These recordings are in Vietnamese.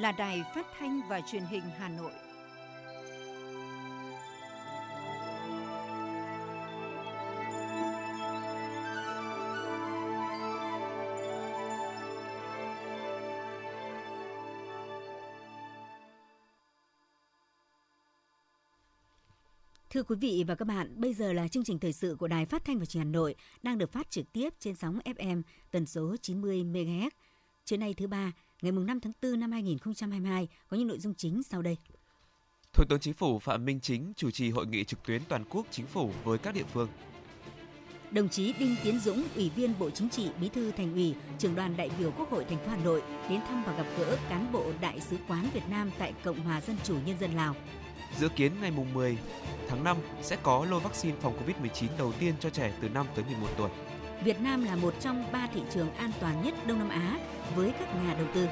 là Đài Phát thanh và Truyền hình Hà Nội. Thưa quý vị và các bạn, bây giờ là chương trình thời sự của Đài Phát thanh và Truyền hình Hà Nội đang được phát trực tiếp trên sóng FM tần số 90 MHz. Trưa nay thứ ba, ngày 5 tháng 4 năm 2022 có những nội dung chính sau đây. Thủ tướng Chính phủ Phạm Minh Chính chủ trì hội nghị trực tuyến toàn quốc chính phủ với các địa phương. Đồng chí Đinh Tiến Dũng, Ủy viên Bộ Chính trị, Bí thư Thành ủy, Trưởng đoàn đại biểu Quốc hội thành phố Hà Nội đến thăm và gặp gỡ cán bộ Đại sứ quán Việt Nam tại Cộng hòa Dân chủ Nhân dân Lào. Dự kiến ngày mùng 10 tháng 5 sẽ có lô vaccine phòng Covid-19 đầu tiên cho trẻ từ 5 tới 11 tuổi. Việt Nam là một trong ba thị trường an toàn nhất Đông Nam Á với các nhà đầu tư.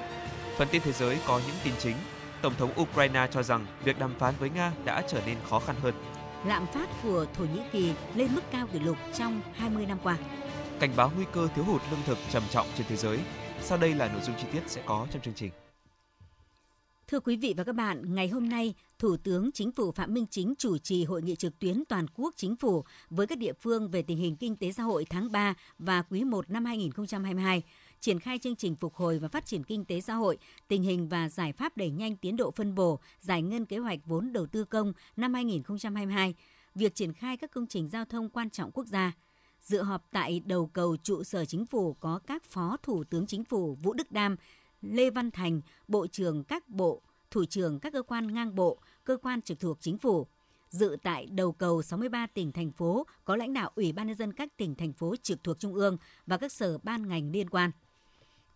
Phần tin thế giới có những tin chính. Tổng thống Ukraine cho rằng việc đàm phán với Nga đã trở nên khó khăn hơn. Lạm phát của Thổ Nhĩ Kỳ lên mức cao kỷ lục trong 20 năm qua. Cảnh báo nguy cơ thiếu hụt lương thực trầm trọng trên thế giới. Sau đây là nội dung chi tiết sẽ có trong chương trình. Thưa quý vị và các bạn, ngày hôm nay, Thủ tướng Chính phủ Phạm Minh Chính chủ trì hội nghị trực tuyến toàn quốc chính phủ với các địa phương về tình hình kinh tế xã hội tháng 3 và quý 1 năm 2022, triển khai chương trình phục hồi và phát triển kinh tế xã hội, tình hình và giải pháp đẩy nhanh tiến độ phân bổ, giải ngân kế hoạch vốn đầu tư công năm 2022, việc triển khai các công trình giao thông quan trọng quốc gia. Dự họp tại đầu cầu trụ sở chính phủ có các Phó Thủ tướng Chính phủ Vũ Đức Đam, Lê Văn Thành, Bộ trưởng các bộ, Thủ trưởng các cơ quan ngang bộ, cơ quan trực thuộc chính phủ. Dự tại đầu cầu 63 tỉnh thành phố có lãnh đạo Ủy ban nhân dân các tỉnh thành phố trực thuộc trung ương và các sở ban ngành liên quan.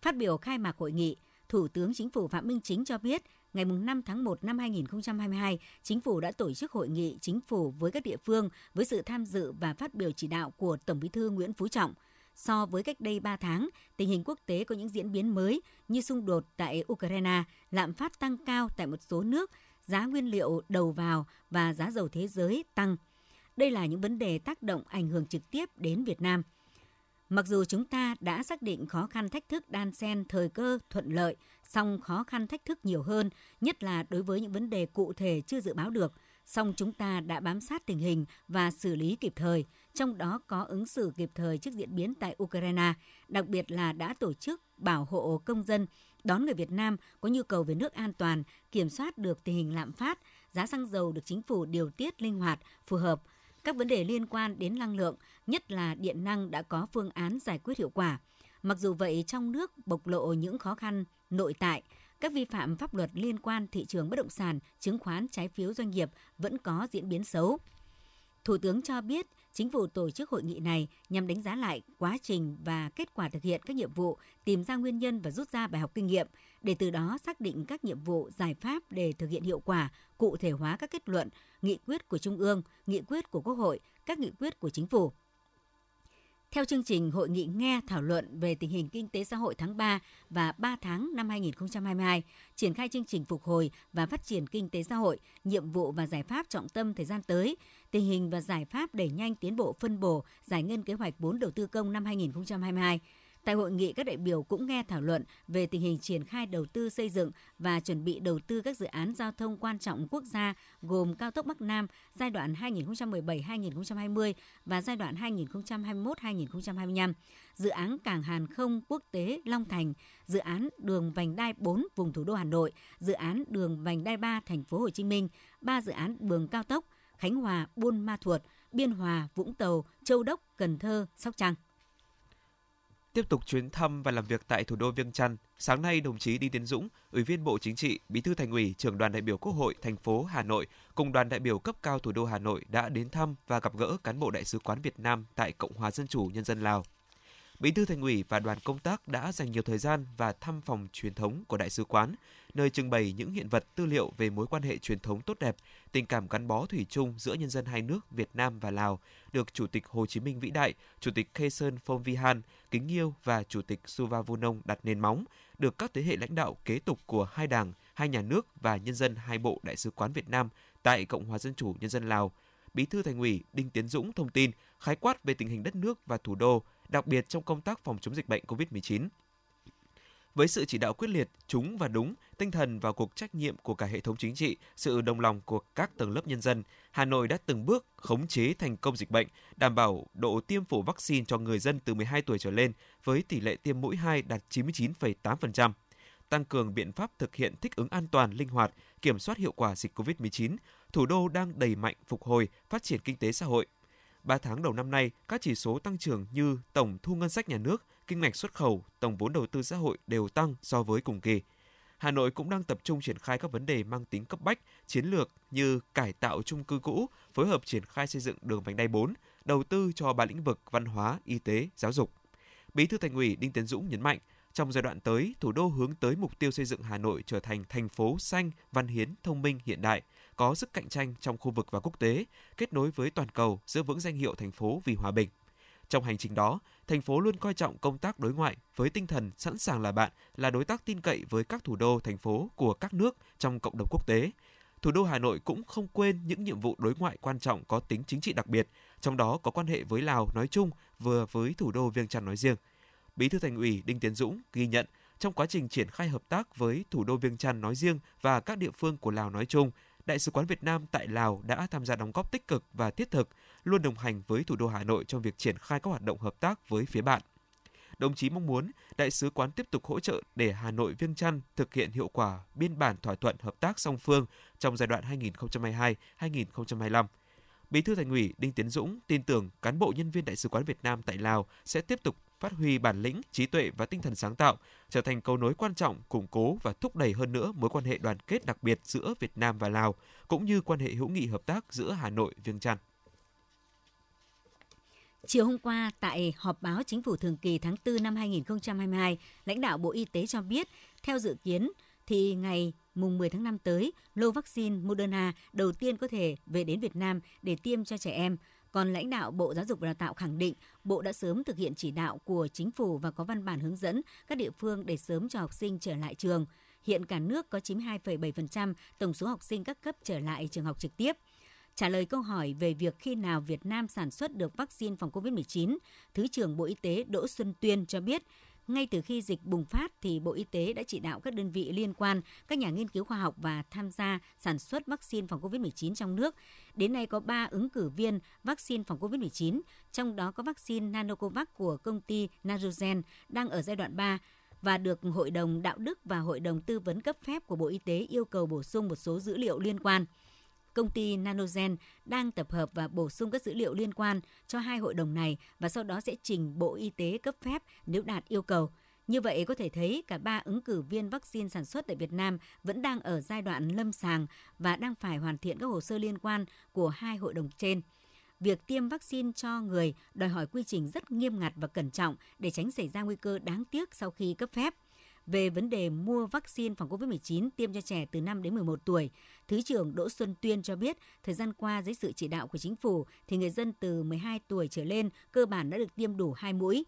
Phát biểu khai mạc hội nghị, Thủ tướng Chính phủ Phạm Minh Chính cho biết, ngày 5 tháng 1 năm 2022, Chính phủ đã tổ chức hội nghị Chính phủ với các địa phương với sự tham dự và phát biểu chỉ đạo của Tổng bí thư Nguyễn Phú Trọng – So với cách đây 3 tháng, tình hình quốc tế có những diễn biến mới như xung đột tại Ukraine, lạm phát tăng cao tại một số nước, giá nguyên liệu đầu vào và giá dầu thế giới tăng. Đây là những vấn đề tác động ảnh hưởng trực tiếp đến Việt Nam. Mặc dù chúng ta đã xác định khó khăn thách thức đan xen thời cơ thuận lợi, song khó khăn thách thức nhiều hơn, nhất là đối với những vấn đề cụ thể chưa dự báo được – song chúng ta đã bám sát tình hình và xử lý kịp thời, trong đó có ứng xử kịp thời trước diễn biến tại Ukraine, đặc biệt là đã tổ chức bảo hộ công dân đón người Việt Nam có nhu cầu về nước an toàn, kiểm soát được tình hình lạm phát, giá xăng dầu được chính phủ điều tiết linh hoạt, phù hợp. Các vấn đề liên quan đến năng lượng, nhất là điện năng đã có phương án giải quyết hiệu quả. Mặc dù vậy, trong nước bộc lộ những khó khăn nội tại, các vi phạm pháp luật liên quan thị trường bất động sản, chứng khoán, trái phiếu doanh nghiệp vẫn có diễn biến xấu. Thủ tướng cho biết, chính phủ tổ chức hội nghị này nhằm đánh giá lại quá trình và kết quả thực hiện các nhiệm vụ, tìm ra nguyên nhân và rút ra bài học kinh nghiệm, để từ đó xác định các nhiệm vụ, giải pháp để thực hiện hiệu quả, cụ thể hóa các kết luận, nghị quyết của Trung ương, nghị quyết của Quốc hội, các nghị quyết của Chính phủ. Theo chương trình, hội nghị nghe thảo luận về tình hình kinh tế xã hội tháng 3 và 3 tháng năm 2022, triển khai chương trình phục hồi và phát triển kinh tế xã hội, nhiệm vụ và giải pháp trọng tâm thời gian tới, tình hình và giải pháp đẩy nhanh tiến bộ phân bổ, giải ngân kế hoạch vốn đầu tư công năm 2022, Tại hội nghị, các đại biểu cũng nghe thảo luận về tình hình triển khai đầu tư xây dựng và chuẩn bị đầu tư các dự án giao thông quan trọng quốc gia gồm cao tốc Bắc Nam giai đoạn 2017-2020 và giai đoạn 2021-2025, dự án cảng hàng không quốc tế Long Thành, dự án đường vành đai 4 vùng thủ đô Hà Nội, dự án đường vành đai 3 thành phố Hồ Chí Minh, ba dự án đường cao tốc Khánh Hòa, Buôn Ma Thuột, Biên Hòa, Vũng Tàu, Châu Đốc, Cần Thơ, Sóc Trăng. Tiếp tục chuyến thăm và làm việc tại thủ đô Viêng Chăn, sáng nay đồng chí Đinh Tiến Dũng, Ủy viên Bộ Chính trị, Bí thư Thành ủy, Trưởng đoàn đại biểu Quốc hội thành phố Hà Nội cùng đoàn đại biểu cấp cao thủ đô Hà Nội đã đến thăm và gặp gỡ cán bộ đại sứ quán Việt Nam tại Cộng hòa Dân chủ Nhân dân Lào. Bí thư Thành ủy và đoàn công tác đã dành nhiều thời gian và thăm phòng truyền thống của đại sứ quán, nơi trưng bày những hiện vật tư liệu về mối quan hệ truyền thống tốt đẹp, tình cảm gắn bó thủy chung giữa nhân dân hai nước Việt Nam và Lào, được Chủ tịch Hồ Chí Minh vĩ đại, Chủ tịch Khe Sơn Phong Vi Han kính yêu và Chủ tịch Suva Vunong đặt nền móng, được các thế hệ lãnh đạo kế tục của hai đảng, hai nhà nước và nhân dân hai bộ đại sứ quán Việt Nam tại Cộng hòa Dân chủ Nhân dân Lào. Bí thư Thành ủy Đinh Tiến Dũng thông tin khái quát về tình hình đất nước và thủ đô, đặc biệt trong công tác phòng chống dịch bệnh COVID-19. Với sự chỉ đạo quyết liệt, chúng và đúng, tinh thần và cuộc trách nhiệm của cả hệ thống chính trị, sự đồng lòng của các tầng lớp nhân dân, Hà Nội đã từng bước khống chế thành công dịch bệnh, đảm bảo độ tiêm phủ vaccine cho người dân từ 12 tuổi trở lên với tỷ lệ tiêm mũi 2 đạt 99,8%, tăng cường biện pháp thực hiện thích ứng an toàn, linh hoạt, kiểm soát hiệu quả dịch COVID-19, thủ đô đang đẩy mạnh phục hồi, phát triển kinh tế xã hội. 3 tháng đầu năm nay, các chỉ số tăng trưởng như tổng thu ngân sách nhà nước, kinh ngạch xuất khẩu, tổng vốn đầu tư xã hội đều tăng so với cùng kỳ. Hà Nội cũng đang tập trung triển khai các vấn đề mang tính cấp bách, chiến lược như cải tạo chung cư cũ, phối hợp triển khai xây dựng đường vành đai 4, đầu tư cho ba lĩnh vực văn hóa, y tế, giáo dục. Bí thư Thành ủy Đinh Tiến Dũng nhấn mạnh, trong giai đoạn tới, thủ đô hướng tới mục tiêu xây dựng Hà Nội trở thành thành phố xanh, văn hiến, thông minh, hiện đại, có sức cạnh tranh trong khu vực và quốc tế, kết nối với toàn cầu, giữ vững danh hiệu thành phố vì hòa bình. Trong hành trình đó, thành phố luôn coi trọng công tác đối ngoại với tinh thần sẵn sàng là bạn, là đối tác tin cậy với các thủ đô, thành phố của các nước trong cộng đồng quốc tế. Thủ đô Hà Nội cũng không quên những nhiệm vụ đối ngoại quan trọng có tính chính trị đặc biệt, trong đó có quan hệ với Lào nói chung vừa với thủ đô Viêng Chăn nói riêng. Bí thư Thành ủy Đinh Tiến Dũng ghi nhận trong quá trình triển khai hợp tác với thủ đô Viêng Chăn nói riêng và các địa phương của Lào nói chung, Đại sứ quán Việt Nam tại Lào đã tham gia đóng góp tích cực và thiết thực, luôn đồng hành với thủ đô Hà Nội trong việc triển khai các hoạt động hợp tác với phía bạn. Đồng chí mong muốn đại sứ quán tiếp tục hỗ trợ để Hà Nội Viêng Chăn thực hiện hiệu quả biên bản thỏa thuận hợp tác song phương trong giai đoạn 2022-2025. Bí thư Thành ủy Đinh Tiến Dũng tin tưởng cán bộ nhân viên đại sứ quán Việt Nam tại Lào sẽ tiếp tục phát huy bản lĩnh, trí tuệ và tinh thần sáng tạo, trở thành cầu nối quan trọng, củng cố và thúc đẩy hơn nữa mối quan hệ đoàn kết đặc biệt giữa Việt Nam và Lào, cũng như quan hệ hữu nghị hợp tác giữa Hà Nội Viêng Chăn. Chiều hôm qua, tại họp báo chính phủ thường kỳ tháng 4 năm 2022, lãnh đạo Bộ Y tế cho biết, theo dự kiến, thì ngày mùng 10 tháng 5 tới, lô vaccine Moderna đầu tiên có thể về đến Việt Nam để tiêm cho trẻ em. Còn lãnh đạo Bộ Giáo dục và Đào tạo khẳng định Bộ đã sớm thực hiện chỉ đạo của chính phủ và có văn bản hướng dẫn các địa phương để sớm cho học sinh trở lại trường. Hiện cả nước có 92,7% tổng số học sinh các cấp trở lại trường học trực tiếp. Trả lời câu hỏi về việc khi nào Việt Nam sản xuất được vaccine phòng COVID-19, Thứ trưởng Bộ Y tế Đỗ Xuân Tuyên cho biết ngay từ khi dịch bùng phát thì Bộ Y tế đã chỉ đạo các đơn vị liên quan, các nhà nghiên cứu khoa học và tham gia sản xuất vaccine phòng COVID-19 trong nước. Đến nay có 3 ứng cử viên vaccine phòng COVID-19, trong đó có vaccine Nanocovax của công ty Narogen đang ở giai đoạn 3 và được Hội đồng Đạo đức và Hội đồng Tư vấn cấp phép của Bộ Y tế yêu cầu bổ sung một số dữ liệu liên quan công ty Nanogen đang tập hợp và bổ sung các dữ liệu liên quan cho hai hội đồng này và sau đó sẽ trình Bộ Y tế cấp phép nếu đạt yêu cầu. Như vậy có thể thấy cả ba ứng cử viên vaccine sản xuất tại Việt Nam vẫn đang ở giai đoạn lâm sàng và đang phải hoàn thiện các hồ sơ liên quan của hai hội đồng trên. Việc tiêm vaccine cho người đòi hỏi quy trình rất nghiêm ngặt và cẩn trọng để tránh xảy ra nguy cơ đáng tiếc sau khi cấp phép về vấn đề mua vaccine phòng COVID-19 tiêm cho trẻ từ 5 đến 11 tuổi. Thứ trưởng Đỗ Xuân Tuyên cho biết, thời gian qua dưới sự chỉ đạo của chính phủ thì người dân từ 12 tuổi trở lên cơ bản đã được tiêm đủ 2 mũi.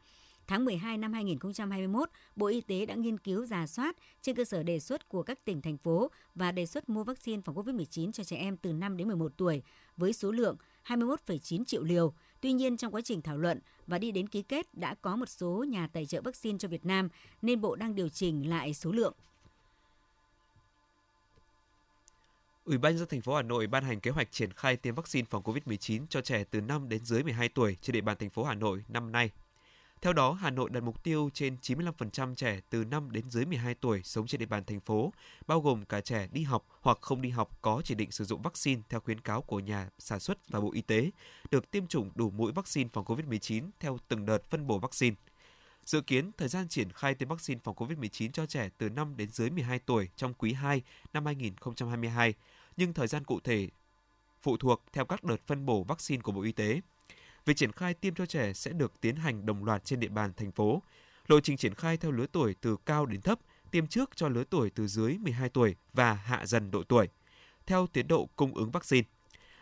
Tháng 12 năm 2021, Bộ Y tế đã nghiên cứu giả soát trên cơ sở đề xuất của các tỉnh, thành phố và đề xuất mua vaccine phòng COVID-19 cho trẻ em từ 5 đến 11 tuổi với số lượng 21,9 triệu liều. Tuy nhiên, trong quá trình thảo luận và đi đến ký kết đã có một số nhà tài trợ vaccine cho Việt Nam nên Bộ đang điều chỉnh lại số lượng. Ủy ban dân thành phố Hà Nội ban hành kế hoạch triển khai tiêm vaccine phòng COVID-19 cho trẻ từ 5 đến dưới 12 tuổi trên địa bàn thành phố Hà Nội năm nay. Theo đó, Hà Nội đặt mục tiêu trên 95% trẻ từ 5 đến dưới 12 tuổi sống trên địa bàn thành phố, bao gồm cả trẻ đi học hoặc không đi học có chỉ định sử dụng vaccine theo khuyến cáo của nhà sản xuất và Bộ Y tế, được tiêm chủng đủ mũi vaccine phòng COVID-19 theo từng đợt phân bổ vaccine. Dự kiến thời gian triển khai tiêm vaccine phòng COVID-19 cho trẻ từ 5 đến dưới 12 tuổi trong quý 2 năm 2022, nhưng thời gian cụ thể phụ thuộc theo các đợt phân bổ vaccine của Bộ Y tế. Việc triển khai tiêm cho trẻ sẽ được tiến hành đồng loạt trên địa bàn thành phố. Lộ trình triển khai theo lứa tuổi từ cao đến thấp, tiêm trước cho lứa tuổi từ dưới 12 tuổi và hạ dần độ tuổi, theo tiến độ cung ứng vaccine.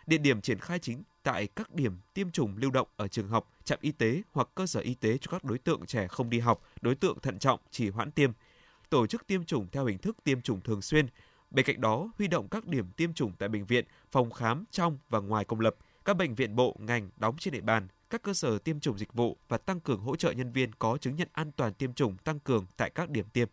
Địa điểm triển khai chính tại các điểm tiêm chủng lưu động ở trường học, trạm y tế hoặc cơ sở y tế cho các đối tượng trẻ không đi học, đối tượng thận trọng chỉ hoãn tiêm. Tổ chức tiêm chủng theo hình thức tiêm chủng thường xuyên. Bên cạnh đó, huy động các điểm tiêm chủng tại bệnh viện, phòng khám trong và ngoài công lập – các bệnh viện bộ, ngành đóng trên địa bàn, các cơ sở tiêm chủng dịch vụ và tăng cường hỗ trợ nhân viên có chứng nhận an toàn tiêm chủng tăng cường tại các điểm tiêm.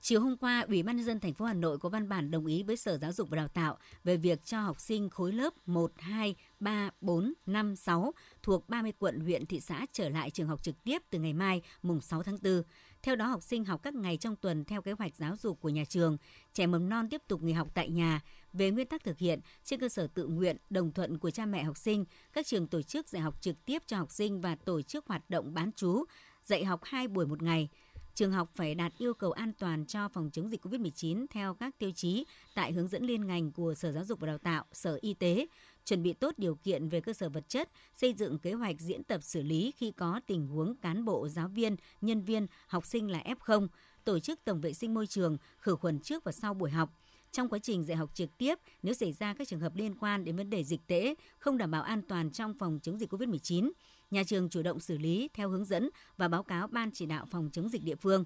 Chiều hôm qua, Ủy ban nhân dân thành phố Hà Nội có văn bản đồng ý với Sở Giáo dục và Đào tạo về việc cho học sinh khối lớp 1, 2, 3, 4, 5, 6 thuộc 30 quận, huyện, thị xã trở lại trường học trực tiếp từ ngày mai, mùng 6 tháng 4. Theo đó, học sinh học các ngày trong tuần theo kế hoạch giáo dục của nhà trường. Trẻ mầm non tiếp tục nghỉ học tại nhà. Về nguyên tắc thực hiện, trên cơ sở tự nguyện, đồng thuận của cha mẹ học sinh, các trường tổ chức dạy học trực tiếp cho học sinh và tổ chức hoạt động bán chú, dạy học 2 buổi một ngày – trường học phải đạt yêu cầu an toàn cho phòng chống dịch COVID-19 theo các tiêu chí tại hướng dẫn liên ngành của Sở Giáo dục và Đào tạo, Sở Y tế, chuẩn bị tốt điều kiện về cơ sở vật chất, xây dựng kế hoạch diễn tập xử lý khi có tình huống cán bộ, giáo viên, nhân viên, học sinh là F0, tổ chức tổng vệ sinh môi trường, khử khuẩn trước và sau buổi học. Trong quá trình dạy học trực tiếp, nếu xảy ra các trường hợp liên quan đến vấn đề dịch tễ, không đảm bảo an toàn trong phòng chống dịch COVID-19, nhà trường chủ động xử lý theo hướng dẫn và báo cáo Ban chỉ đạo phòng chống dịch địa phương.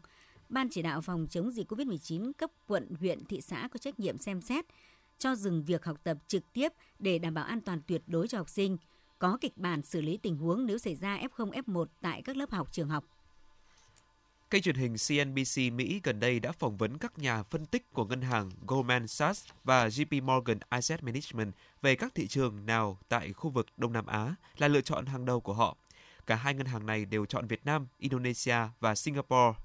Ban chỉ đạo phòng chống dịch COVID-19 cấp quận, huyện, thị xã có trách nhiệm xem xét, cho dừng việc học tập trực tiếp để đảm bảo an toàn tuyệt đối cho học sinh, có kịch bản xử lý tình huống nếu xảy ra F0, F1 tại các lớp học trường học. Kênh truyền hình CNBC Mỹ gần đây đã phỏng vấn các nhà phân tích của ngân hàng Goldman Sachs và JP Morgan Asset Management về các thị trường nào tại khu vực Đông Nam Á là lựa chọn hàng đầu của họ. Cả hai ngân hàng này đều chọn Việt Nam, Indonesia và Singapore.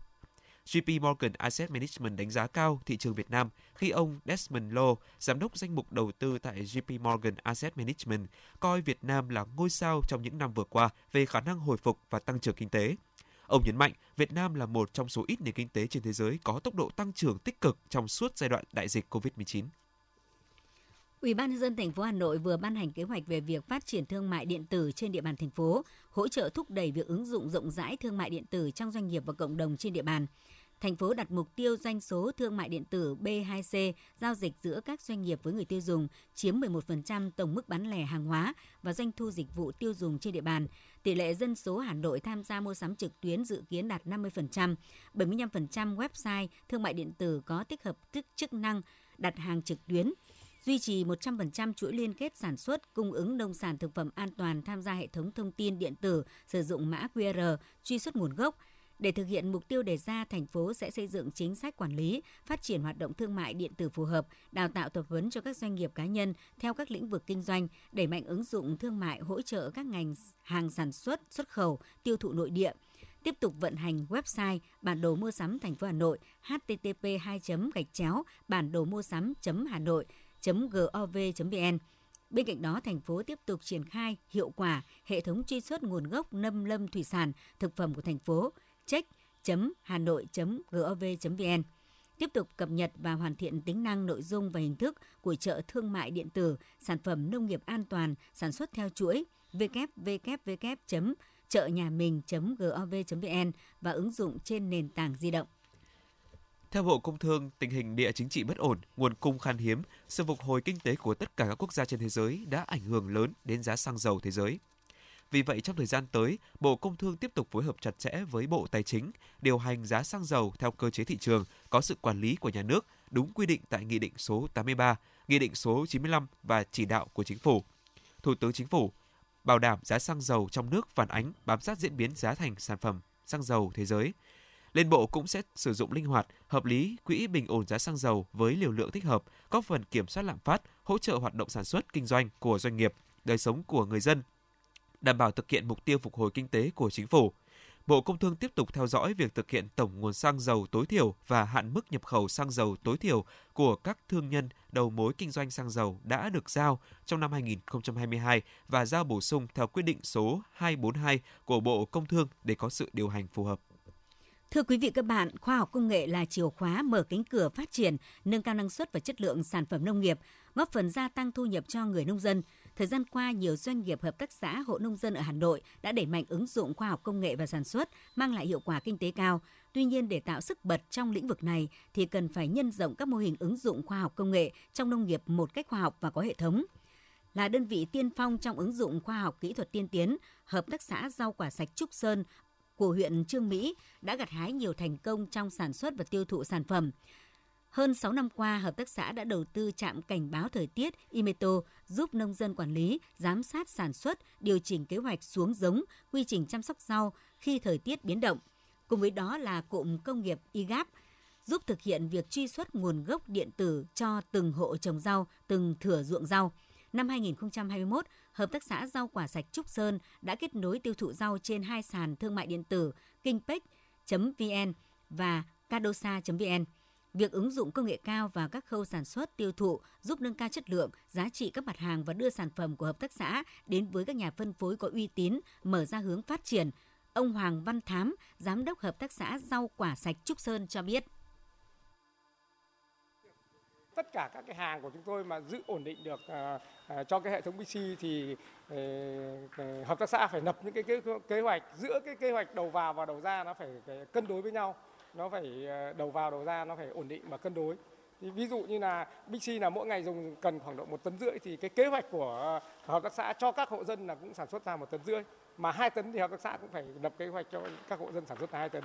JP Morgan Asset Management đánh giá cao thị trường Việt Nam khi ông Desmond Low, giám đốc danh mục đầu tư tại JP Morgan Asset Management, coi Việt Nam là ngôi sao trong những năm vừa qua về khả năng hồi phục và tăng trưởng kinh tế. Ông nhấn mạnh, Việt Nam là một trong số ít nền kinh tế trên thế giới có tốc độ tăng trưởng tích cực trong suốt giai đoạn đại dịch COVID-19. Ủy ban nhân dân thành phố Hà Nội vừa ban hành kế hoạch về việc phát triển thương mại điện tử trên địa bàn thành phố, hỗ trợ thúc đẩy việc ứng dụng rộng rãi thương mại điện tử trong doanh nghiệp và cộng đồng trên địa bàn thành phố đặt mục tiêu doanh số thương mại điện tử B2C giao dịch giữa các doanh nghiệp với người tiêu dùng chiếm 11% tổng mức bán lẻ hàng hóa và doanh thu dịch vụ tiêu dùng trên địa bàn. Tỷ lệ dân số Hà Nội tham gia mua sắm trực tuyến dự kiến đạt 50%, 75% website thương mại điện tử có tích hợp chức chức năng đặt hàng trực tuyến, duy trì 100% chuỗi liên kết sản xuất, cung ứng nông sản thực phẩm an toàn tham gia hệ thống thông tin điện tử, sử dụng mã QR, truy xuất nguồn gốc, để thực hiện mục tiêu đề ra, thành phố sẽ xây dựng chính sách quản lý, phát triển hoạt động thương mại điện tử phù hợp, đào tạo tập huấn cho các doanh nghiệp cá nhân theo các lĩnh vực kinh doanh, đẩy mạnh ứng dụng thương mại hỗ trợ các ngành hàng sản xuất, xuất khẩu, tiêu thụ nội địa, tiếp tục vận hành website bản đồ mua sắm thành phố Hà Nội http 2 gạch chéo bản đồ mua sắm hà nội gov vn. Bên cạnh đó, thành phố tiếp tục triển khai hiệu quả hệ thống truy xuất nguồn gốc nâm lâm thủy sản, thực phẩm của thành phố, check.hanoi.gov.vn tiếp tục cập nhật và hoàn thiện tính năng nội dung và hình thức của chợ thương mại điện tử, sản phẩm nông nghiệp an toàn, sản xuất theo chuỗi www chợ nhà mình.gov.vn và ứng dụng trên nền tảng di động. Theo Bộ Công Thương, tình hình địa chính trị bất ổn, nguồn cung khan hiếm, sự phục hồi kinh tế của tất cả các quốc gia trên thế giới đã ảnh hưởng lớn đến giá xăng dầu thế giới. Vì vậy, trong thời gian tới, Bộ Công Thương tiếp tục phối hợp chặt chẽ với Bộ Tài chính, điều hành giá xăng dầu theo cơ chế thị trường, có sự quản lý của nhà nước, đúng quy định tại Nghị định số 83, Nghị định số 95 và chỉ đạo của Chính phủ. Thủ tướng Chính phủ bảo đảm giá xăng dầu trong nước phản ánh bám sát diễn biến giá thành sản phẩm xăng dầu thế giới. Liên Bộ cũng sẽ sử dụng linh hoạt, hợp lý quỹ bình ổn giá xăng dầu với liều lượng thích hợp, góp phần kiểm soát lạm phát, hỗ trợ hoạt động sản xuất kinh doanh của doanh nghiệp, đời sống của người dân đảm bảo thực hiện mục tiêu phục hồi kinh tế của chính phủ. Bộ Công Thương tiếp tục theo dõi việc thực hiện tổng nguồn xăng dầu tối thiểu và hạn mức nhập khẩu xăng dầu tối thiểu của các thương nhân đầu mối kinh doanh xăng dầu đã được giao trong năm 2022 và giao bổ sung theo quyết định số 242 của Bộ Công Thương để có sự điều hành phù hợp. Thưa quý vị các bạn, khoa học công nghệ là chìa khóa mở cánh cửa phát triển, nâng cao năng suất và chất lượng sản phẩm nông nghiệp, góp phần gia tăng thu nhập cho người nông dân. Thời gian qua, nhiều doanh nghiệp hợp tác xã hộ nông dân ở Hà Nội đã đẩy mạnh ứng dụng khoa học công nghệ và sản xuất, mang lại hiệu quả kinh tế cao. Tuy nhiên, để tạo sức bật trong lĩnh vực này thì cần phải nhân rộng các mô hình ứng dụng khoa học công nghệ trong nông nghiệp một cách khoa học và có hệ thống là đơn vị tiên phong trong ứng dụng khoa học kỹ thuật tiên tiến, hợp tác xã rau quả sạch Trúc Sơn của huyện Trương Mỹ đã gặt hái nhiều thành công trong sản xuất và tiêu thụ sản phẩm. Hơn 6 năm qua, hợp tác xã đã đầu tư trạm cảnh báo thời tiết Imeto giúp nông dân quản lý, giám sát sản xuất, điều chỉnh kế hoạch xuống giống, quy trình chăm sóc rau khi thời tiết biến động. Cùng với đó là cụm công nghiệp IGAP, giúp thực hiện việc truy xuất nguồn gốc điện tử cho từng hộ trồng rau, từng thửa ruộng rau. Năm 2021, Hợp tác xã rau quả sạch Trúc Sơn đã kết nối tiêu thụ rau trên hai sàn thương mại điện tử kinhpech.vn và cadosa.vn. Việc ứng dụng công nghệ cao vào các khâu sản xuất, tiêu thụ giúp nâng cao chất lượng, giá trị các mặt hàng và đưa sản phẩm của hợp tác xã đến với các nhà phân phối có uy tín, mở ra hướng phát triển. Ông Hoàng Văn Thám, Giám đốc Hợp tác xã Rau Quả Sạch Trúc Sơn cho biết tất cả các cái hàng của chúng tôi mà giữ ổn định được uh, uh, cho cái hệ thống BC thì uh, hợp tác xã phải lập những cái kế, kế hoạch giữa cái kế hoạch đầu vào và đầu ra nó phải, phải cân đối với nhau nó phải ờ, đầu vào đầu ra nó phải ổn định và cân đối. Thì ví dụ như là Bixi là mỗi ngày dùng cần khoảng độ một tấn rưỡi thì cái kế hoạch của ờ, hợp tác xã cho các hộ dân là cũng sản xuất ra một tấn rưỡi. Mà hai tấn thì hợp tác xã cũng phải lập kế hoạch cho các hộ dân sản xuất là hai tấn.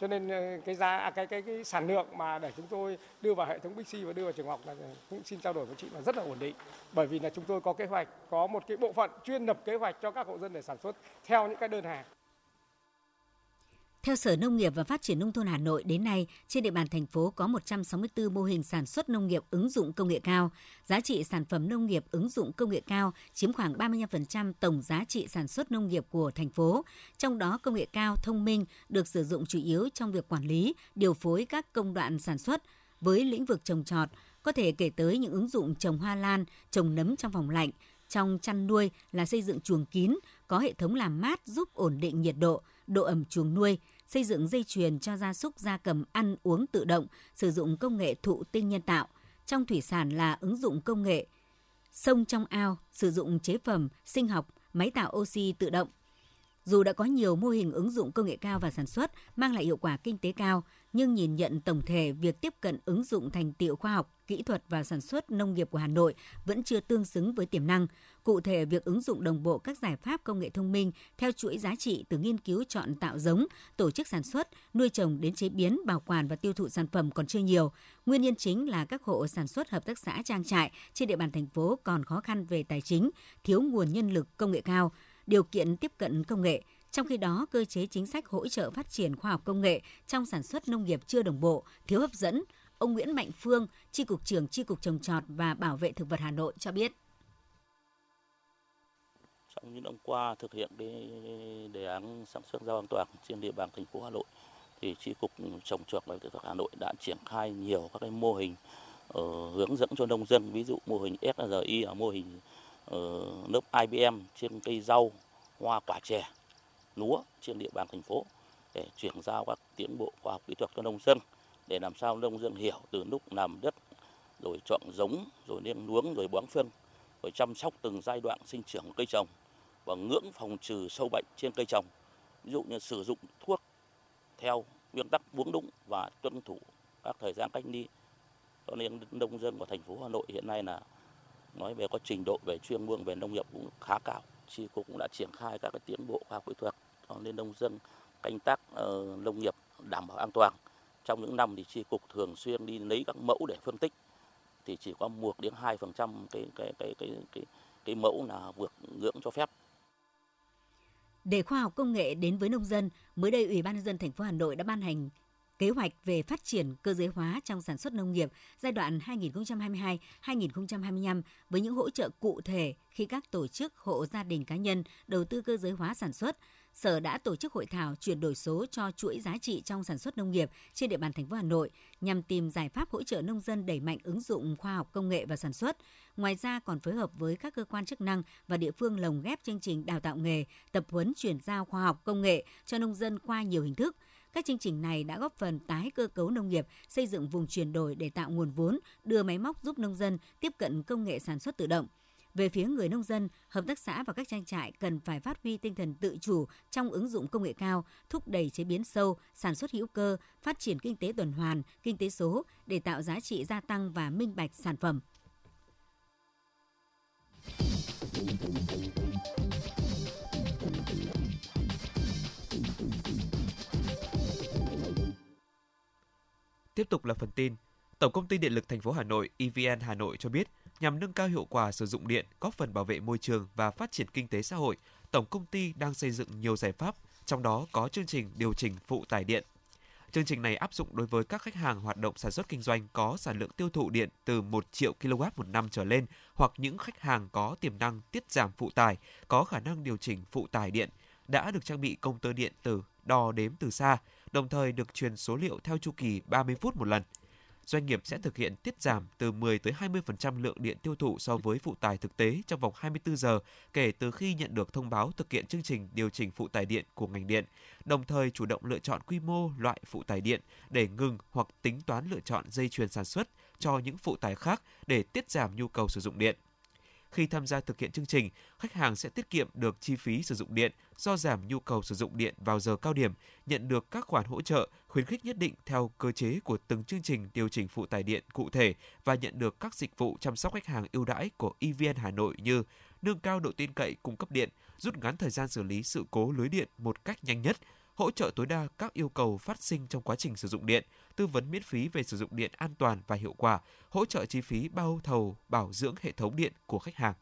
Cho nên ờ, cái giá à, cái, cái cái sản lượng mà để chúng tôi đưa vào hệ thống Bixi và đưa vào trường học là cũng xin trao đổi với chị là rất là ổn định. Bởi vì là chúng tôi có kế hoạch có một cái bộ phận chuyên lập kế hoạch cho các hộ dân để sản xuất theo những cái đơn hàng theo Sở Nông nghiệp và Phát triển Nông thôn Hà Nội, đến nay, trên địa bàn thành phố có 164 mô hình sản xuất nông nghiệp ứng dụng công nghệ cao. Giá trị sản phẩm nông nghiệp ứng dụng công nghệ cao chiếm khoảng 35% tổng giá trị sản xuất nông nghiệp của thành phố. Trong đó, công nghệ cao thông minh được sử dụng chủ yếu trong việc quản lý, điều phối các công đoạn sản xuất. Với lĩnh vực trồng trọt, có thể kể tới những ứng dụng trồng hoa lan, trồng nấm trong phòng lạnh, trong chăn nuôi là xây dựng chuồng kín, có hệ thống làm mát giúp ổn định nhiệt độ, độ ẩm chuồng nuôi, xây dựng dây chuyền cho gia súc gia cầm ăn uống tự động, sử dụng công nghệ thụ tinh nhân tạo. Trong thủy sản là ứng dụng công nghệ sông trong ao, sử dụng chế phẩm sinh học, máy tạo oxy tự động. Dù đã có nhiều mô hình ứng dụng công nghệ cao và sản xuất mang lại hiệu quả kinh tế cao, nhưng nhìn nhận tổng thể việc tiếp cận ứng dụng thành tiệu khoa học, kỹ thuật và sản xuất nông nghiệp của Hà Nội vẫn chưa tương xứng với tiềm năng. Cụ thể, việc ứng dụng đồng bộ các giải pháp công nghệ thông minh theo chuỗi giá trị từ nghiên cứu chọn tạo giống, tổ chức sản xuất, nuôi trồng đến chế biến, bảo quản và tiêu thụ sản phẩm còn chưa nhiều. Nguyên nhân chính là các hộ sản xuất hợp tác xã trang trại trên địa bàn thành phố còn khó khăn về tài chính, thiếu nguồn nhân lực công nghệ cao, điều kiện tiếp cận công nghệ. Trong khi đó, cơ chế chính sách hỗ trợ phát triển khoa học công nghệ trong sản xuất nông nghiệp chưa đồng bộ, thiếu hấp dẫn. Ông Nguyễn Mạnh Phương, Tri Cục trưởng Tri Cục Trồng Trọt và Bảo vệ Thực vật Hà Nội cho biết trong những năm qua thực hiện cái đề án sản xuất rau an toàn trên địa bàn thành phố Hà Nội thì tri cục trồng trọt và bảo vệ thực vật Hà Nội đã triển khai nhiều các cái mô hình uh, hướng dẫn cho nông dân ví dụ mô hình SRI ở mô hình uh, lớp IBM trên cây rau hoa quả chè lúa trên địa bàn thành phố để chuyển giao các tiến bộ khoa học kỹ thuật cho nông dân, để làm sao nông dân hiểu từ lúc làm đất, rồi chọn giống, rồi nên luống, rồi bón phân, rồi chăm sóc từng giai đoạn sinh trưởng cây trồng và ngưỡng phòng trừ sâu bệnh trên cây trồng. Ví dụ như sử dụng thuốc theo nguyên tắc uống đúng và tuân thủ các thời gian cách ly. Cho nên nông dân của thành phố Hà Nội hiện nay là nói về có trình độ về chuyên môn về nông nghiệp cũng khá cao, chi cục cũng đã triển khai các cái tiến bộ khoa học kỹ thuật cho nên nông dân canh tác uh, nông nghiệp đảm bảo an toàn. Trong những năm thì chi cục thường xuyên đi lấy các mẫu để phân tích thì chỉ có 1 đến hai phần trăm cái cái cái cái cái cái mẫu là vượt ngưỡng cho phép. Để khoa học công nghệ đến với nông dân, mới đây Ủy ban nhân dân thành phố Hà Nội đã ban hành kế hoạch về phát triển cơ giới hóa trong sản xuất nông nghiệp giai đoạn 2022-2025 với những hỗ trợ cụ thể khi các tổ chức, hộ gia đình cá nhân đầu tư cơ giới hóa sản xuất, Sở đã tổ chức hội thảo chuyển đổi số cho chuỗi giá trị trong sản xuất nông nghiệp trên địa bàn thành phố Hà Nội nhằm tìm giải pháp hỗ trợ nông dân đẩy mạnh ứng dụng khoa học công nghệ và sản xuất. Ngoài ra còn phối hợp với các cơ quan chức năng và địa phương lồng ghép chương trình đào tạo nghề, tập huấn chuyển giao khoa học công nghệ cho nông dân qua nhiều hình thức. Các chương trình này đã góp phần tái cơ cấu nông nghiệp, xây dựng vùng chuyển đổi để tạo nguồn vốn, đưa máy móc giúp nông dân tiếp cận công nghệ sản xuất tự động. Về phía người nông dân, hợp tác xã và các trang trại cần phải phát huy tinh thần tự chủ trong ứng dụng công nghệ cao, thúc đẩy chế biến sâu, sản xuất hữu cơ, phát triển kinh tế tuần hoàn, kinh tế số để tạo giá trị gia tăng và minh bạch sản phẩm. Tiếp tục là phần tin. Tổng công ty Điện lực thành phố Hà Nội EVN Hà Nội cho biết, nhằm nâng cao hiệu quả sử dụng điện, góp phần bảo vệ môi trường và phát triển kinh tế xã hội, tổng công ty đang xây dựng nhiều giải pháp, trong đó có chương trình điều chỉnh phụ tải điện. Chương trình này áp dụng đối với các khách hàng hoạt động sản xuất kinh doanh có sản lượng tiêu thụ điện từ 1 triệu kW một năm trở lên hoặc những khách hàng có tiềm năng tiết giảm phụ tải, có khả năng điều chỉnh phụ tải điện, đã được trang bị công tơ điện tử đo đếm từ xa, đồng thời được truyền số liệu theo chu kỳ 30 phút một lần doanh nghiệp sẽ thực hiện tiết giảm từ 10 tới 20% lượng điện tiêu thụ so với phụ tải thực tế trong vòng 24 giờ kể từ khi nhận được thông báo thực hiện chương trình điều chỉnh phụ tải điện của ngành điện, đồng thời chủ động lựa chọn quy mô loại phụ tải điện để ngừng hoặc tính toán lựa chọn dây chuyền sản xuất cho những phụ tải khác để tiết giảm nhu cầu sử dụng điện. Khi tham gia thực hiện chương trình, khách hàng sẽ tiết kiệm được chi phí sử dụng điện do giảm nhu cầu sử dụng điện vào giờ cao điểm, nhận được các khoản hỗ trợ, khuyến khích nhất định theo cơ chế của từng chương trình điều chỉnh phụ tải điện cụ thể và nhận được các dịch vụ chăm sóc khách hàng ưu đãi của EVN Hà Nội như nâng cao độ tin cậy cung cấp điện, rút ngắn thời gian xử lý sự cố lưới điện một cách nhanh nhất, hỗ trợ tối đa các yêu cầu phát sinh trong quá trình sử dụng điện, tư vấn miễn phí về sử dụng điện an toàn và hiệu quả, hỗ trợ chi phí bao thầu bảo dưỡng hệ thống điện của khách hàng.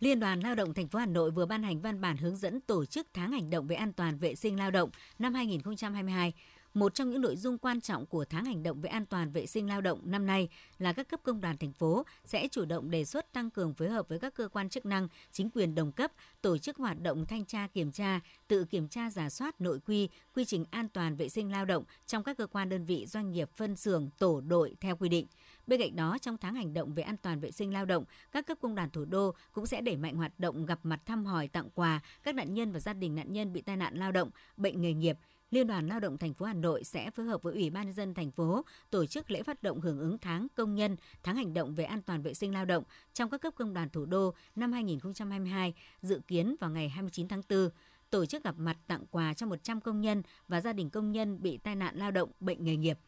Liên đoàn Lao động thành phố Hà Nội vừa ban hành văn bản hướng dẫn tổ chức tháng hành động về an toàn vệ sinh lao động năm 2022 một trong những nội dung quan trọng của tháng hành động về an toàn vệ sinh lao động năm nay là các cấp công đoàn thành phố sẽ chủ động đề xuất tăng cường phối hợp với các cơ quan chức năng, chính quyền đồng cấp, tổ chức hoạt động thanh tra kiểm tra, tự kiểm tra giả soát nội quy, quy trình an toàn vệ sinh lao động trong các cơ quan đơn vị doanh nghiệp phân xưởng, tổ đội theo quy định. Bên cạnh đó, trong tháng hành động về an toàn vệ sinh lao động, các cấp công đoàn thủ đô cũng sẽ đẩy mạnh hoạt động gặp mặt thăm hỏi tặng quà các nạn nhân và gia đình nạn nhân bị tai nạn lao động, bệnh nghề nghiệp, Liên đoàn Lao động thành phố Hà Nội sẽ phối hợp với Ủy ban nhân dân thành phố tổ chức lễ phát động hưởng ứng tháng công nhân, tháng hành động về an toàn vệ sinh lao động trong các cấp công đoàn thủ đô năm 2022, dự kiến vào ngày 29 tháng 4 tổ chức gặp mặt tặng quà cho 100 công nhân và gia đình công nhân bị tai nạn lao động, bệnh nghề nghiệp.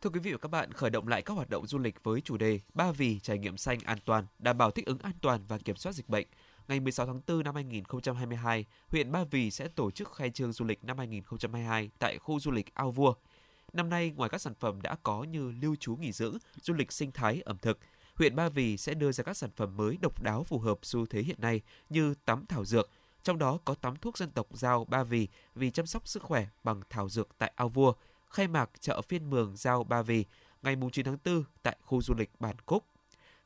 Thưa quý vị và các bạn, khởi động lại các hoạt động du lịch với chủ đề Ba vì trải nghiệm xanh an toàn, đảm bảo thích ứng an toàn và kiểm soát dịch bệnh – ngày 16 tháng 4 năm 2022, huyện Ba Vì sẽ tổ chức khai trương du lịch năm 2022 tại khu du lịch Ao Vua. Năm nay, ngoài các sản phẩm đã có như lưu trú nghỉ dưỡng, du lịch sinh thái, ẩm thực, huyện Ba Vì sẽ đưa ra các sản phẩm mới độc đáo phù hợp xu thế hiện nay như tắm thảo dược, trong đó có tắm thuốc dân tộc Giao Ba Vì vì chăm sóc sức khỏe bằng thảo dược tại Ao Vua, khai mạc chợ phiên mường Giao Ba Vì ngày 9 tháng 4 tại khu du lịch Bản Cúc.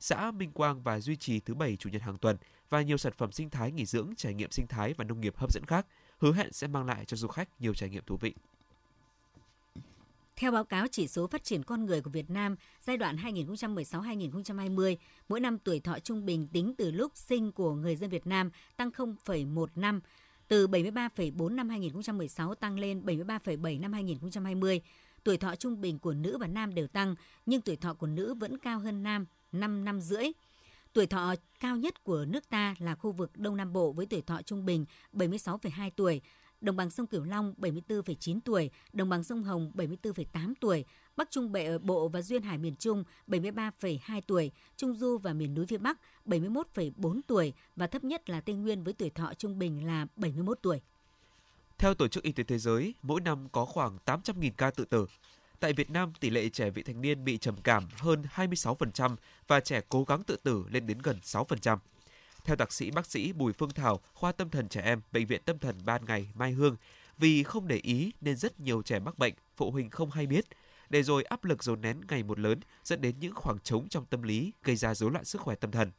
Xã Minh Quang và duy trì thứ bảy chủ nhật hàng tuần và nhiều sản phẩm sinh thái nghỉ dưỡng, trải nghiệm sinh thái và nông nghiệp hấp dẫn khác, hứa hẹn sẽ mang lại cho du khách nhiều trải nghiệm thú vị. Theo báo cáo chỉ số phát triển con người của Việt Nam giai đoạn 2016-2020, mỗi năm tuổi thọ trung bình tính từ lúc sinh của người dân Việt Nam tăng 0,1 năm, từ 73,4 năm 2016 tăng lên 73,7 năm 2020. Tuổi thọ trung bình của nữ và nam đều tăng, nhưng tuổi thọ của nữ vẫn cao hơn nam 5 năm rưỡi. Tuổi thọ cao nhất của nước ta là khu vực Đông Nam Bộ với tuổi thọ trung bình 76,2 tuổi, đồng bằng sông Cửu Long 74,9 tuổi, đồng bằng sông Hồng 74,8 tuổi, Bắc Trung Bệ Bộ và Duyên Hải miền Trung 73,2 tuổi, Trung Du và miền núi phía Bắc 71,4 tuổi và thấp nhất là Tây Nguyên với tuổi thọ trung bình là 71 tuổi. Theo Tổ chức Y tế Thế giới, mỗi năm có khoảng 800.000 ca tự tử. Tại Việt Nam, tỷ lệ trẻ vị thành niên bị trầm cảm hơn 26% và trẻ cố gắng tự tử lên đến gần 6%. Theo thạc sĩ bác sĩ Bùi Phương Thảo, khoa tâm thần trẻ em, Bệnh viện Tâm thần Ban Ngày Mai Hương, vì không để ý nên rất nhiều trẻ mắc bệnh, phụ huynh không hay biết. Để rồi áp lực dồn nén ngày một lớn dẫn đến những khoảng trống trong tâm lý gây ra rối loạn sức khỏe tâm thần.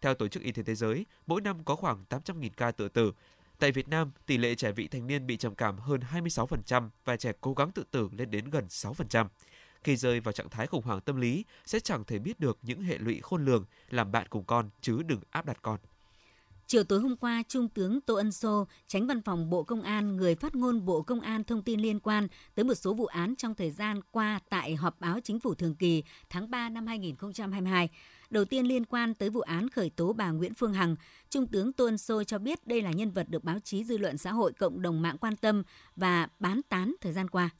Theo Tổ chức Y tế Thế giới, mỗi năm có khoảng 800.000 ca tự tử, Tại Việt Nam, tỷ lệ trẻ vị thành niên bị trầm cảm hơn 26% và trẻ cố gắng tự tử lên đến gần 6%. Khi rơi vào trạng thái khủng hoảng tâm lý, sẽ chẳng thể biết được những hệ lụy khôn lường làm bạn cùng con chứ đừng áp đặt con. Chiều tối hôm qua, Trung tướng Tô Ân Sô, tránh văn phòng Bộ Công an, người phát ngôn Bộ Công an thông tin liên quan tới một số vụ án trong thời gian qua tại họp báo chính phủ thường kỳ tháng 3 năm 2022. Đầu tiên liên quan tới vụ án khởi tố bà Nguyễn Phương Hằng, Trung tướng Tuân Sô cho biết đây là nhân vật được báo chí dư luận xã hội cộng đồng mạng quan tâm và bán tán thời gian qua.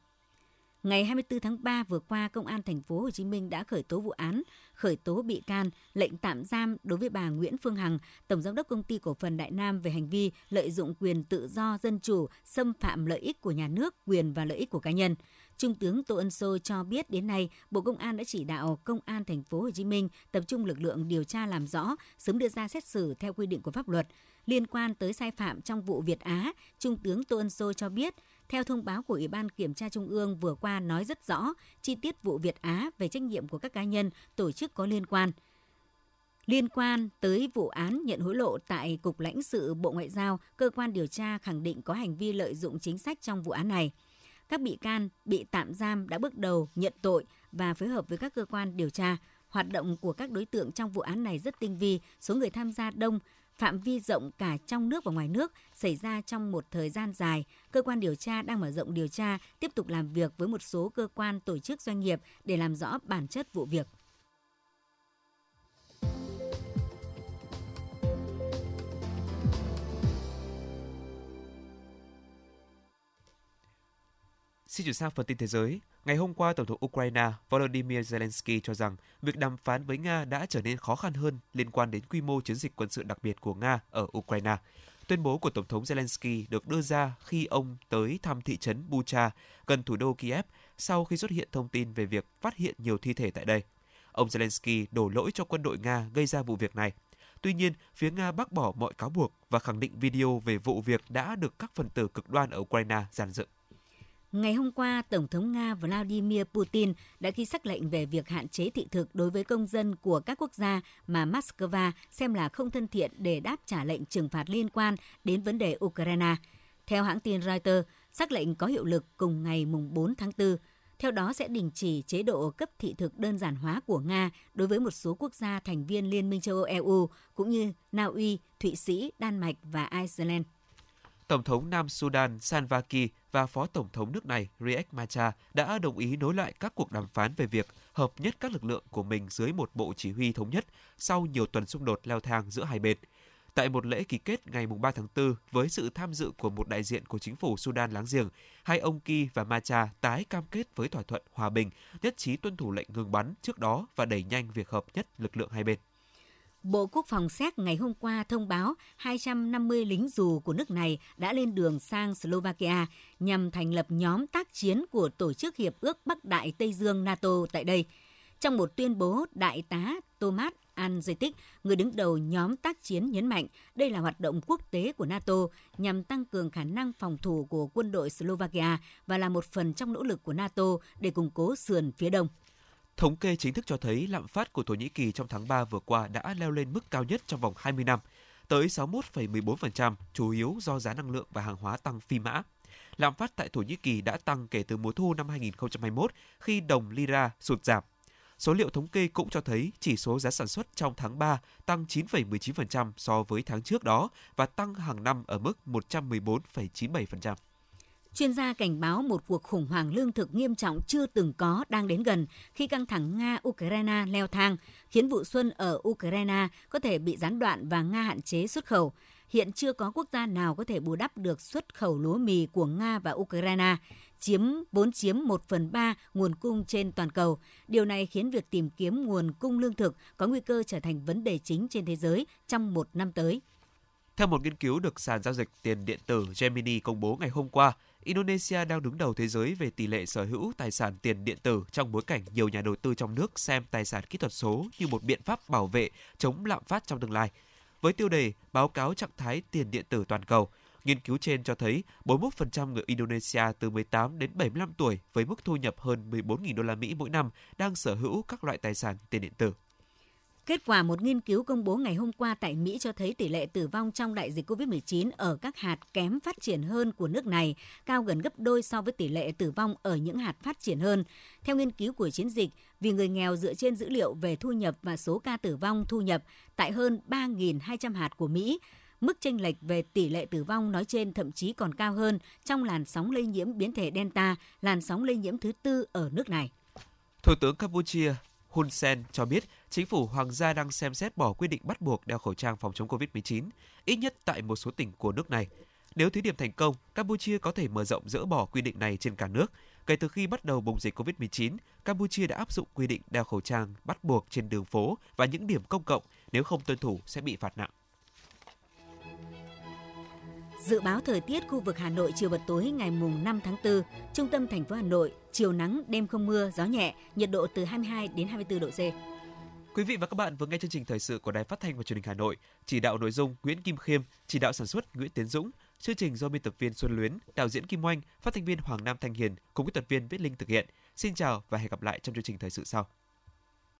Ngày 24 tháng 3 vừa qua, Công an thành phố Hồ Chí Minh đã khởi tố vụ án khởi tố bị can, lệnh tạm giam đối với bà Nguyễn Phương Hằng, Tổng Giám đốc Công ty Cổ phần Đại Nam về hành vi lợi dụng quyền tự do dân chủ, xâm phạm lợi ích của nhà nước, quyền và lợi ích của cá nhân. Trung tướng Tô Ân Sô cho biết đến nay, Bộ Công an đã chỉ đạo Công an thành phố Hồ Chí Minh tập trung lực lượng điều tra làm rõ, sớm đưa ra xét xử theo quy định của pháp luật. Liên quan tới sai phạm trong vụ Việt Á, Trung tướng Tô Ân Sô cho biết, theo thông báo của Ủy ban Kiểm tra Trung ương vừa qua nói rất rõ chi tiết vụ Việt Á về trách nhiệm của các cá nhân, tổ chức có liên quan. Liên quan tới vụ án nhận hối lộ tại Cục lãnh sự Bộ Ngoại giao, cơ quan điều tra khẳng định có hành vi lợi dụng chính sách trong vụ án này. Các bị can bị tạm giam đã bước đầu nhận tội và phối hợp với các cơ quan điều tra. Hoạt động của các đối tượng trong vụ án này rất tinh vi, số người tham gia đông, phạm vi rộng cả trong nước và ngoài nước xảy ra trong một thời gian dài. Cơ quan điều tra đang mở rộng điều tra, tiếp tục làm việc với một số cơ quan tổ chức doanh nghiệp để làm rõ bản chất vụ việc. Xin chuyển sang phần tin thế giới. Ngày hôm qua, Tổng thống Ukraine Volodymyr Zelensky cho rằng việc đàm phán với Nga đã trở nên khó khăn hơn liên quan đến quy mô chiến dịch quân sự đặc biệt của Nga ở Ukraine. Tuyên bố của Tổng thống Zelensky được đưa ra khi ông tới thăm thị trấn Bucha, gần thủ đô Kiev, sau khi xuất hiện thông tin về việc phát hiện nhiều thi thể tại đây. Ông Zelensky đổ lỗi cho quân đội Nga gây ra vụ việc này. Tuy nhiên, phía Nga bác bỏ mọi cáo buộc và khẳng định video về vụ việc đã được các phần tử cực đoan ở Ukraine giàn dựng. Ngày hôm qua, Tổng thống Nga Vladimir Putin đã ký sắc lệnh về việc hạn chế thị thực đối với công dân của các quốc gia mà Moscow xem là không thân thiện để đáp trả lệnh trừng phạt liên quan đến vấn đề Ukraine. Theo hãng tin Reuters, sắc lệnh có hiệu lực cùng ngày 4 tháng 4. Theo đó sẽ đình chỉ chế độ cấp thị thực đơn giản hóa của Nga đối với một số quốc gia thành viên Liên minh châu Âu EU cũng như Na Uy, Thụy Sĩ, Đan Mạch và Iceland. Tổng thống Nam Sudan Salva Kiir và Phó Tổng thống nước này Riek Machar đã đồng ý nối lại các cuộc đàm phán về việc hợp nhất các lực lượng của mình dưới một bộ chỉ huy thống nhất sau nhiều tuần xung đột leo thang giữa hai bên. Tại một lễ ký kết ngày 3 tháng 4 với sự tham dự của một đại diện của chính phủ Sudan láng giềng, hai ông Ki và Macha tái cam kết với thỏa thuận hòa bình, nhất trí tuân thủ lệnh ngừng bắn trước đó và đẩy nhanh việc hợp nhất lực lượng hai bên. Bộ Quốc phòng Séc ngày hôm qua thông báo 250 lính dù của nước này đã lên đường sang Slovakia nhằm thành lập nhóm tác chiến của Tổ chức Hiệp ước Bắc Đại Tây Dương NATO tại đây. Trong một tuyên bố, Đại tá Thomas Anzetic, người đứng đầu nhóm tác chiến nhấn mạnh đây là hoạt động quốc tế của NATO nhằm tăng cường khả năng phòng thủ của quân đội Slovakia và là một phần trong nỗ lực của NATO để củng cố sườn phía đông. Thống kê chính thức cho thấy lạm phát của Thổ Nhĩ Kỳ trong tháng 3 vừa qua đã leo lên mức cao nhất trong vòng 20 năm, tới 61,14%, chủ yếu do giá năng lượng và hàng hóa tăng phi mã. Lạm phát tại Thổ Nhĩ Kỳ đã tăng kể từ mùa thu năm 2021 khi đồng lira sụt giảm. Số liệu thống kê cũng cho thấy chỉ số giá sản xuất trong tháng 3 tăng 9,19% so với tháng trước đó và tăng hàng năm ở mức 114,97%. Chuyên gia cảnh báo một cuộc khủng hoảng lương thực nghiêm trọng chưa từng có đang đến gần khi căng thẳng Nga-Ukraine leo thang, khiến vụ xuân ở Ukraine có thể bị gián đoạn và Nga hạn chế xuất khẩu. Hiện chưa có quốc gia nào có thể bù đắp được xuất khẩu lúa mì của Nga và Ukraine, chiếm vốn chiếm 1 phần 3 nguồn cung trên toàn cầu. Điều này khiến việc tìm kiếm nguồn cung lương thực có nguy cơ trở thành vấn đề chính trên thế giới trong một năm tới. Theo một nghiên cứu được sàn giao dịch tiền điện tử Gemini công bố ngày hôm qua, Indonesia đang đứng đầu thế giới về tỷ lệ sở hữu tài sản tiền điện tử trong bối cảnh nhiều nhà đầu tư trong nước xem tài sản kỹ thuật số như một biện pháp bảo vệ chống lạm phát trong tương lai. Với tiêu đề báo cáo trạng thái tiền điện tử toàn cầu, nghiên cứu trên cho thấy 41% người Indonesia từ 18 đến 75 tuổi với mức thu nhập hơn 14.000 đô la Mỹ mỗi năm đang sở hữu các loại tài sản tiền điện tử. Kết quả một nghiên cứu công bố ngày hôm qua tại Mỹ cho thấy tỷ lệ tử vong trong đại dịch COVID-19 ở các hạt kém phát triển hơn của nước này cao gần gấp đôi so với tỷ lệ tử vong ở những hạt phát triển hơn. Theo nghiên cứu của chiến dịch, vì người nghèo dựa trên dữ liệu về thu nhập và số ca tử vong thu nhập tại hơn 3.200 hạt của Mỹ, mức chênh lệch về tỷ lệ tử vong nói trên thậm chí còn cao hơn trong làn sóng lây nhiễm biến thể Delta, làn sóng lây nhiễm thứ tư ở nước này. Thủ tướng Campuchia Hun Sen cho biết chính phủ Hoàng gia đang xem xét bỏ quy định bắt buộc đeo khẩu trang phòng chống COVID-19, ít nhất tại một số tỉnh của nước này. Nếu thí điểm thành công, Campuchia có thể mở rộng dỡ bỏ quy định này trên cả nước. Kể từ khi bắt đầu bùng dịch COVID-19, Campuchia đã áp dụng quy định đeo khẩu trang bắt buộc trên đường phố và những điểm công cộng, nếu không tuân thủ sẽ bị phạt nặng. Dự báo thời tiết khu vực Hà Nội chiều và tối ngày mùng 5 tháng 4, trung tâm thành phố Hà Nội, chiều nắng, đêm không mưa, gió nhẹ, nhiệt độ từ 22 đến 24 độ C. Quý vị và các bạn vừa nghe chương trình thời sự của Đài Phát thanh và Truyền hình Hà Nội, chỉ đạo nội dung Nguyễn Kim Khiêm, chỉ đạo sản xuất Nguyễn Tiến Dũng, chương trình do biên tập viên Xuân Luyến, đạo diễn Kim Oanh, phát thanh viên Hoàng Nam Thanh Hiền cùng kỹ thuật viên Viết Linh thực hiện. Xin chào và hẹn gặp lại trong chương trình thời sự sau.